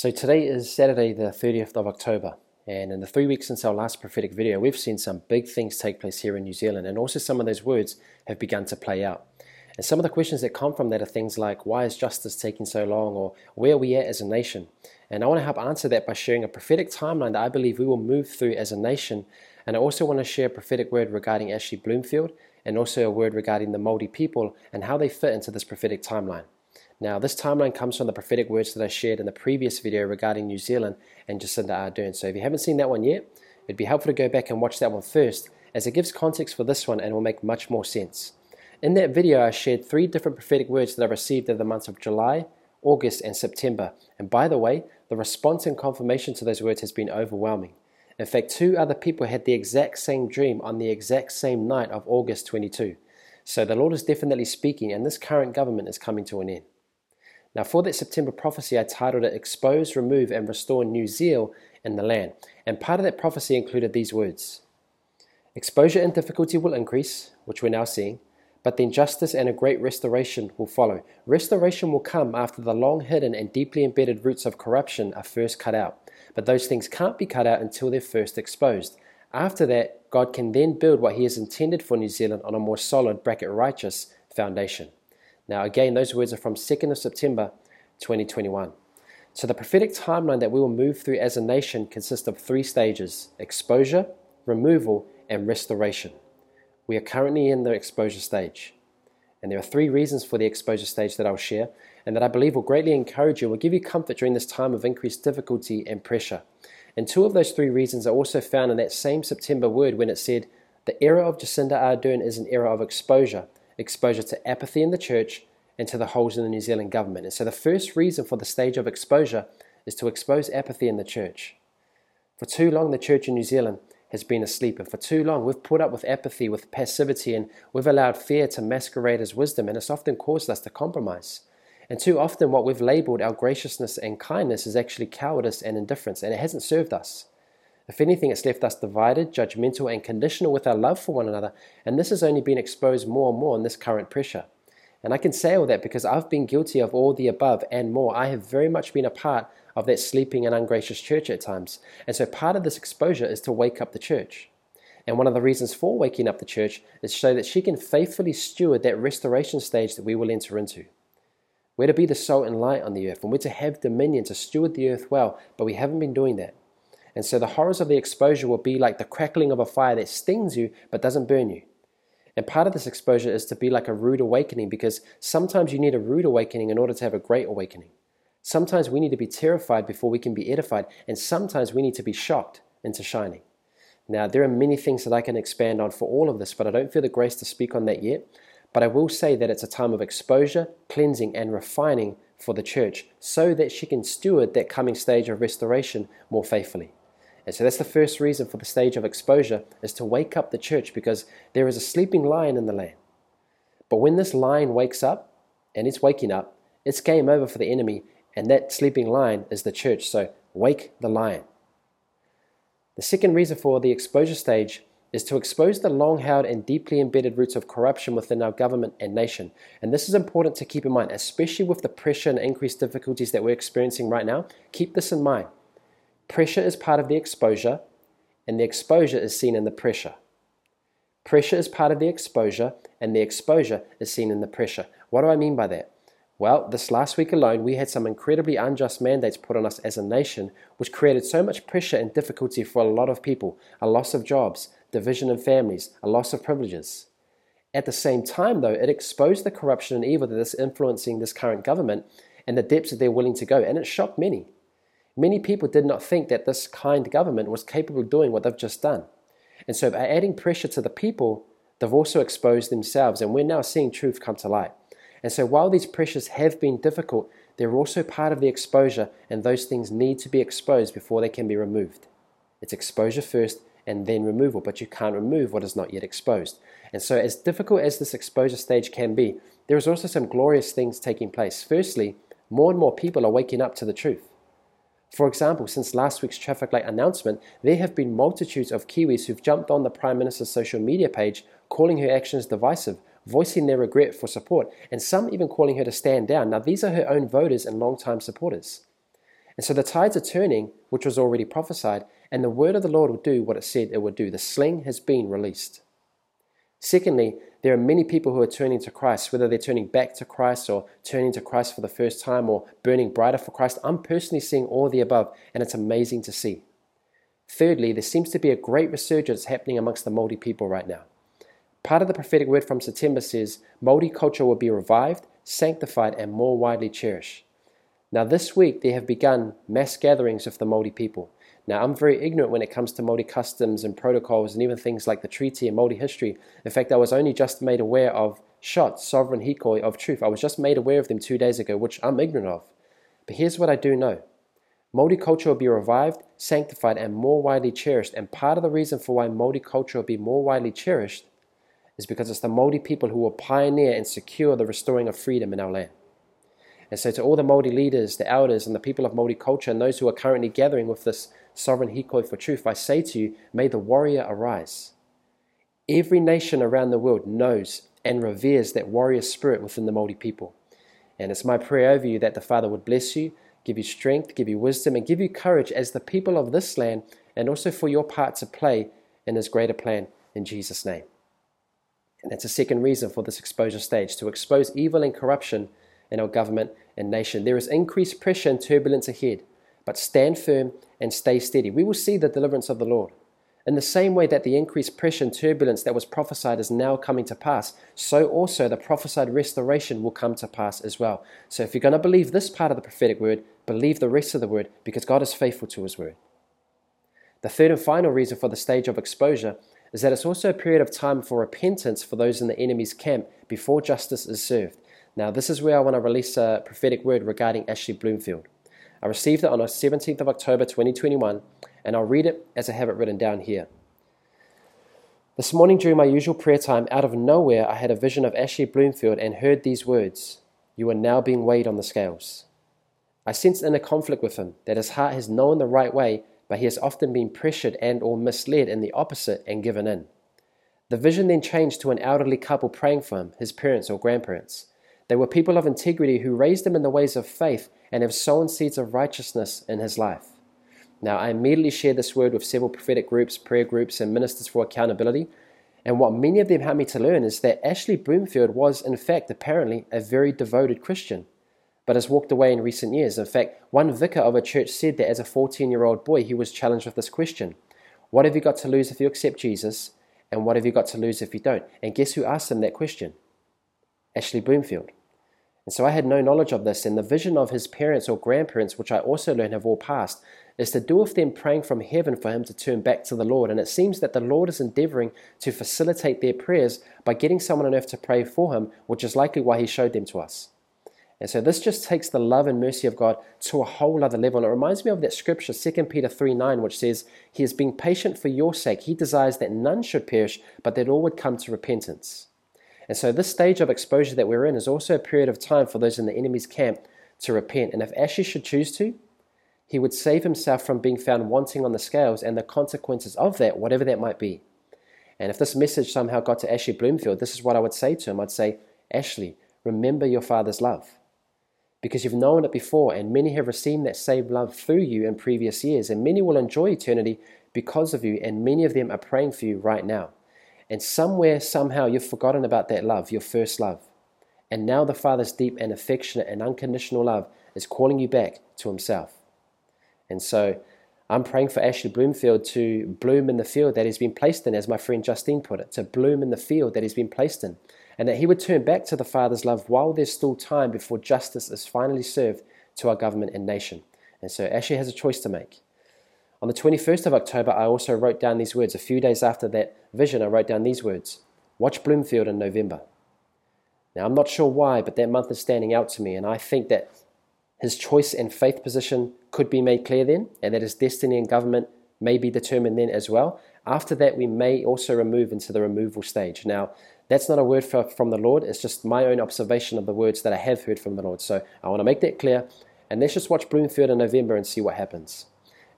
So today is Saturday, the 30th of October, and in the three weeks since our last prophetic video, we've seen some big things take place here in New Zealand, and also some of those words have begun to play out. And some of the questions that come from that are things like, why is justice taking so long, or where are we at as a nation? And I want to help answer that by sharing a prophetic timeline that I believe we will move through as a nation. And I also want to share a prophetic word regarding Ashley Bloomfield, and also a word regarding the Māori people and how they fit into this prophetic timeline. Now, this timeline comes from the prophetic words that I shared in the previous video regarding New Zealand and Jacinda Ardern. So if you haven't seen that one yet, it'd be helpful to go back and watch that one first, as it gives context for this one and will make much more sense. In that video, I shared three different prophetic words that I received in the months of July, August, and September. And by the way, the response and confirmation to those words has been overwhelming. In fact, two other people had the exact same dream on the exact same night of August 22. So the Lord is definitely speaking, and this current government is coming to an end. Now, for that September prophecy, I titled it Expose, Remove, and Restore New Zeal in the Land. And part of that prophecy included these words Exposure and difficulty will increase, which we're now seeing, but then justice and a great restoration will follow. Restoration will come after the long hidden and deeply embedded roots of corruption are first cut out. But those things can't be cut out until they're first exposed. After that, God can then build what He has intended for New Zealand on a more solid, bracket righteous foundation. Now, again, those words are from 2nd of September 2021. So, the prophetic timeline that we will move through as a nation consists of three stages exposure, removal, and restoration. We are currently in the exposure stage. And there are three reasons for the exposure stage that I'll share, and that I believe will greatly encourage you and will give you comfort during this time of increased difficulty and pressure. And two of those three reasons are also found in that same September word when it said, The era of Jacinda Ardern is an era of exposure exposure to apathy in the church and to the holes in the New Zealand government. And so the first reason for the stage of exposure is to expose apathy in the church. For too long, the church in New Zealand has been asleep, and for too long, we've put up with apathy, with passivity, and we've allowed fear to masquerade as wisdom, and it's often caused us to compromise. And too often, what we've labeled our graciousness and kindness is actually cowardice and indifference, and it hasn't served us. If anything, it's left us divided, judgmental, and conditional with our love for one another, and this has only been exposed more and more in this current pressure. And I can say all that because I've been guilty of all the above and more. I have very much been a part of that sleeping and ungracious church at times. And so part of this exposure is to wake up the church. And one of the reasons for waking up the church is so that she can faithfully steward that restoration stage that we will enter into. We're to be the salt and light on the earth, and we're to have dominion to steward the earth well, but we haven't been doing that. And so the horrors of the exposure will be like the crackling of a fire that stings you but doesn't burn you. And part of this exposure is to be like a rude awakening because sometimes you need a rude awakening in order to have a great awakening. Sometimes we need to be terrified before we can be edified, and sometimes we need to be shocked into shining. Now, there are many things that I can expand on for all of this, but I don't feel the grace to speak on that yet. But I will say that it's a time of exposure, cleansing, and refining for the church so that she can steward that coming stage of restoration more faithfully. And so that's the first reason for the stage of exposure is to wake up the church because there is a sleeping lion in the land. But when this lion wakes up and it's waking up, it's game over for the enemy, and that sleeping lion is the church. So wake the lion. The second reason for the exposure stage is to expose the long held and deeply embedded roots of corruption within our government and nation. And this is important to keep in mind, especially with the pressure and increased difficulties that we're experiencing right now. Keep this in mind. Pressure is part of the exposure, and the exposure is seen in the pressure. Pressure is part of the exposure, and the exposure is seen in the pressure. What do I mean by that? Well, this last week alone, we had some incredibly unjust mandates put on us as a nation, which created so much pressure and difficulty for a lot of people a loss of jobs, division in families, a loss of privileges. At the same time, though, it exposed the corruption and evil that is influencing this current government and the depths that they're willing to go, and it shocked many. Many people did not think that this kind government was capable of doing what they've just done. And so, by adding pressure to the people, they've also exposed themselves, and we're now seeing truth come to light. And so, while these pressures have been difficult, they're also part of the exposure, and those things need to be exposed before they can be removed. It's exposure first and then removal, but you can't remove what is not yet exposed. And so, as difficult as this exposure stage can be, there is also some glorious things taking place. Firstly, more and more people are waking up to the truth. For example, since last week's traffic light announcement, there have been multitudes of Kiwis who've jumped on the Prime Minister's social media page calling her actions divisive, voicing their regret for support, and some even calling her to stand down. Now, these are her own voters and long-time supporters. And so the tides are turning, which was already prophesied, and the word of the Lord will do what it said it would do. The sling has been released. Secondly, there are many people who are turning to Christ, whether they're turning back to Christ or turning to Christ for the first time or burning brighter for Christ. I'm personally seeing all the above, and it's amazing to see. Thirdly, there seems to be a great resurgence happening amongst the Māori people right now. Part of the prophetic word from September says Māori culture will be revived, sanctified, and more widely cherished. Now, this week there have begun mass gatherings of the Māori people. Now, I'm very ignorant when it comes to Māori customs and protocols and even things like the treaty and Māori history. In fact, I was only just made aware of SHOT, Sovereign Hikoi of Truth. I was just made aware of them two days ago, which I'm ignorant of. But here's what I do know Māori culture will be revived, sanctified, and more widely cherished. And part of the reason for why Māori culture will be more widely cherished is because it's the Māori people who will pioneer and secure the restoring of freedom in our land. And so, to all the Māori leaders, the elders, and the people of Māori culture, and those who are currently gathering with this sovereign Hikoi for truth, I say to you, may the warrior arise. Every nation around the world knows and reveres that warrior spirit within the Māori people. And it's my prayer over you that the Father would bless you, give you strength, give you wisdom, and give you courage as the people of this land, and also for your part to play in His greater plan in Jesus' name. And that's a second reason for this exposure stage to expose evil and corruption in our government and nation. There is increased pressure and turbulence ahead, but stand firm and stay steady. We will see the deliverance of the Lord. In the same way that the increased pressure and turbulence that was prophesied is now coming to pass, so also the prophesied restoration will come to pass as well. So if you're going to believe this part of the prophetic word, believe the rest of the word because God is faithful to his word. The third and final reason for the stage of exposure is that it's also a period of time for repentance for those in the enemy's camp before justice is served. Now, this is where I want to release a prophetic word regarding Ashley Bloomfield. I received it on the 17th of October 2021, and I'll read it as I have it written down here. This morning, during my usual prayer time, out of nowhere, I had a vision of Ashley Bloomfield and heard these words You are now being weighed on the scales. I sensed in inner conflict with him, that his heart has known the right way, but he has often been pressured and or misled in the opposite and given in. The vision then changed to an elderly couple praying for him, his parents or grandparents. They were people of integrity who raised him in the ways of faith and have sown seeds of righteousness in his life. Now, I immediately shared this word with several prophetic groups, prayer groups, and ministers for accountability. And what many of them had me to learn is that Ashley Bloomfield was, in fact, apparently a very devoted Christian but has walked away in recent years. In fact, one vicar of a church said that as a 14 year old boy, he was challenged with this question What have you got to lose if you accept Jesus? And what have you got to lose if you don't? And guess who asked him that question? Ashley Bloomfield. And so I had no knowledge of this, and the vision of his parents or grandparents, which I also learned have all passed, is to do with them praying from heaven for him to turn back to the Lord. And it seems that the Lord is endeavoring to facilitate their prayers by getting someone on earth to pray for him, which is likely why he showed them to us. And so this just takes the love and mercy of God to a whole other level. And it reminds me of that scripture, 2 Peter 3 9, which says, He is being patient for your sake. He desires that none should perish, but that all would come to repentance. And so this stage of exposure that we're in is also a period of time for those in the enemy's camp to repent. And if Ashley should choose to, he would save himself from being found wanting on the scales and the consequences of that, whatever that might be. And if this message somehow got to Ashley Bloomfield, this is what I would say to him. I'd say, Ashley, remember your father's love because you've known it before, and many have received that same love through you in previous years, and many will enjoy eternity because of you, and many of them are praying for you right now. And somewhere, somehow, you've forgotten about that love, your first love. And now the Father's deep and affectionate and unconditional love is calling you back to Himself. And so, I'm praying for Ashley Bloomfield to bloom in the field that he's been placed in, as my friend Justine put it, to bloom in the field that he's been placed in and that he would turn back to the Father's love while there's still time before justice is finally served to our government and nation. And so Ashley has a choice to make. On the 21st of October, I also wrote down these words. A few days after that vision, I wrote down these words Watch Bloomfield in November. Now, I'm not sure why, but that month is standing out to me, and I think that his choice and faith position could be made clear then, and that his destiny and government may be determined then as well. After that, we may also remove into the removal stage. Now, that's not a word for, from the Lord. It's just my own observation of the words that I have heard from the Lord. So I want to make that clear. And let's just watch Bloomfield in November and see what happens.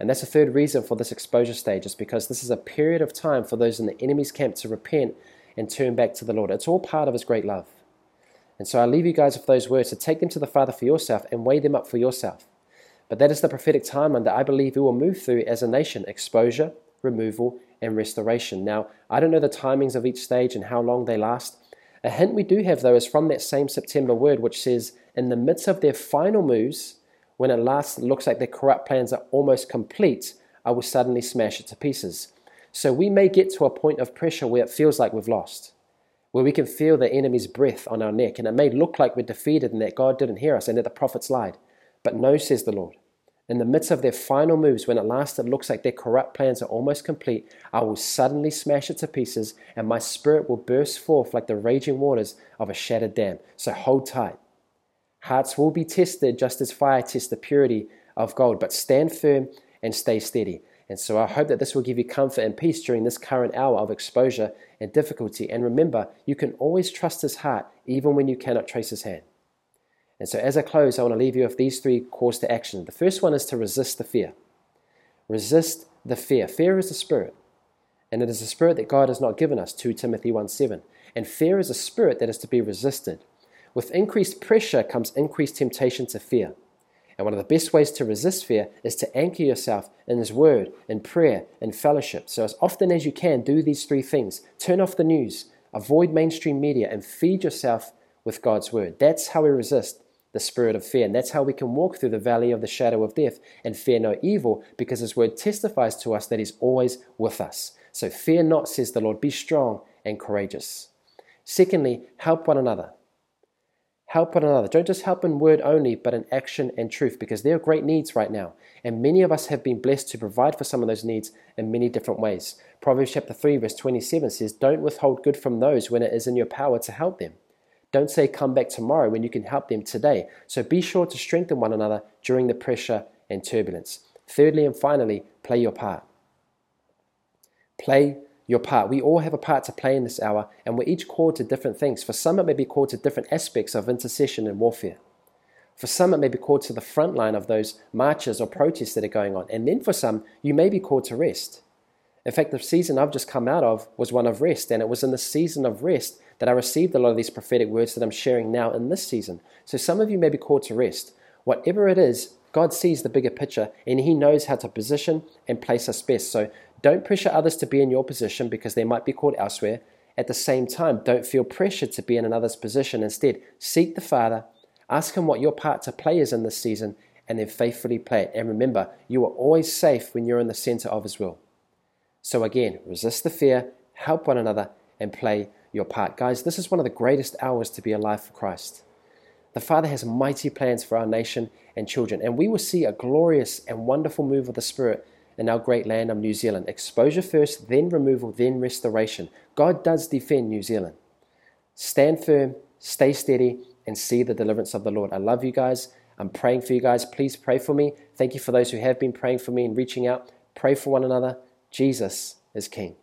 And that's the third reason for this exposure stage, is because this is a period of time for those in the enemy's camp to repent and turn back to the Lord. It's all part of His great love. And so I leave you guys with those words to take them to the Father for yourself and weigh them up for yourself. But that is the prophetic timeline that I believe we will move through as a nation exposure, removal, and restoration. Now, I don't know the timings of each stage and how long they last. A hint we do have, though, is from that same September word, which says, In the midst of their final moves, when at last it looks like their corrupt plans are almost complete, I will suddenly smash it to pieces. So we may get to a point of pressure where it feels like we've lost, where we can feel the enemy's breath on our neck, and it may look like we're defeated and that God didn't hear us and that the prophets lied. But no, says the Lord. In the midst of their final moves, when at last it looks like their corrupt plans are almost complete, I will suddenly smash it to pieces, and my spirit will burst forth like the raging waters of a shattered dam. So hold tight. Hearts will be tested just as fire tests the purity of gold, but stand firm and stay steady. And so I hope that this will give you comfort and peace during this current hour of exposure and difficulty. And remember, you can always trust His heart even when you cannot trace His hand. And so, as I close, I want to leave you with these three calls to action. The first one is to resist the fear. Resist the fear. Fear is a spirit, and it is a spirit that God has not given us, 2 Timothy 1 7. And fear is a spirit that is to be resisted. With increased pressure comes increased temptation to fear. And one of the best ways to resist fear is to anchor yourself in His Word, in prayer, in fellowship. So, as often as you can, do these three things turn off the news, avoid mainstream media, and feed yourself with God's Word. That's how we resist the spirit of fear. And that's how we can walk through the valley of the shadow of death and fear no evil, because His word testifies to us that He's always with us. So fear not, says the Lord, be strong and courageous. Secondly, help one another. Help one another. Don't just help in word only, but in action and truth, because there are great needs right now. And many of us have been blessed to provide for some of those needs in many different ways. Proverbs chapter 3, verse 27 says, Don't withhold good from those when it is in your power to help them. Don't say come back tomorrow when you can help them today. So be sure to strengthen one another during the pressure and turbulence. Thirdly and finally, play your part. Play your part. We all have a part to play in this hour, and we're each called to different things. For some, it may be called to different aspects of intercession and warfare. For some, it may be called to the front line of those marches or protests that are going on. And then for some, you may be called to rest. In fact, the season I've just come out of was one of rest, and it was in the season of rest that I received a lot of these prophetic words that I'm sharing now in this season. So some of you may be called to rest. Whatever it is, God sees the bigger picture and He knows how to position and place us best. So don't pressure others to be in your position because they might be called elsewhere. At the same time, don't feel pressured to be in another's position. Instead, seek the Father, ask Him what your part to play is in this season, and then faithfully play it. And remember, you are always safe when you're in the center of His will. So again, resist the fear, help one another, and play your part. Guys, this is one of the greatest hours to be alive for Christ. The Father has mighty plans for our nation and children, and we will see a glorious and wonderful move of the Spirit in our great land of New Zealand. Exposure first, then removal, then restoration. God does defend New Zealand. Stand firm, stay steady, and see the deliverance of the Lord. I love you guys. I'm praying for you guys. Please pray for me. Thank you for those who have been praying for me and reaching out. Pray for one another. Jesus is King.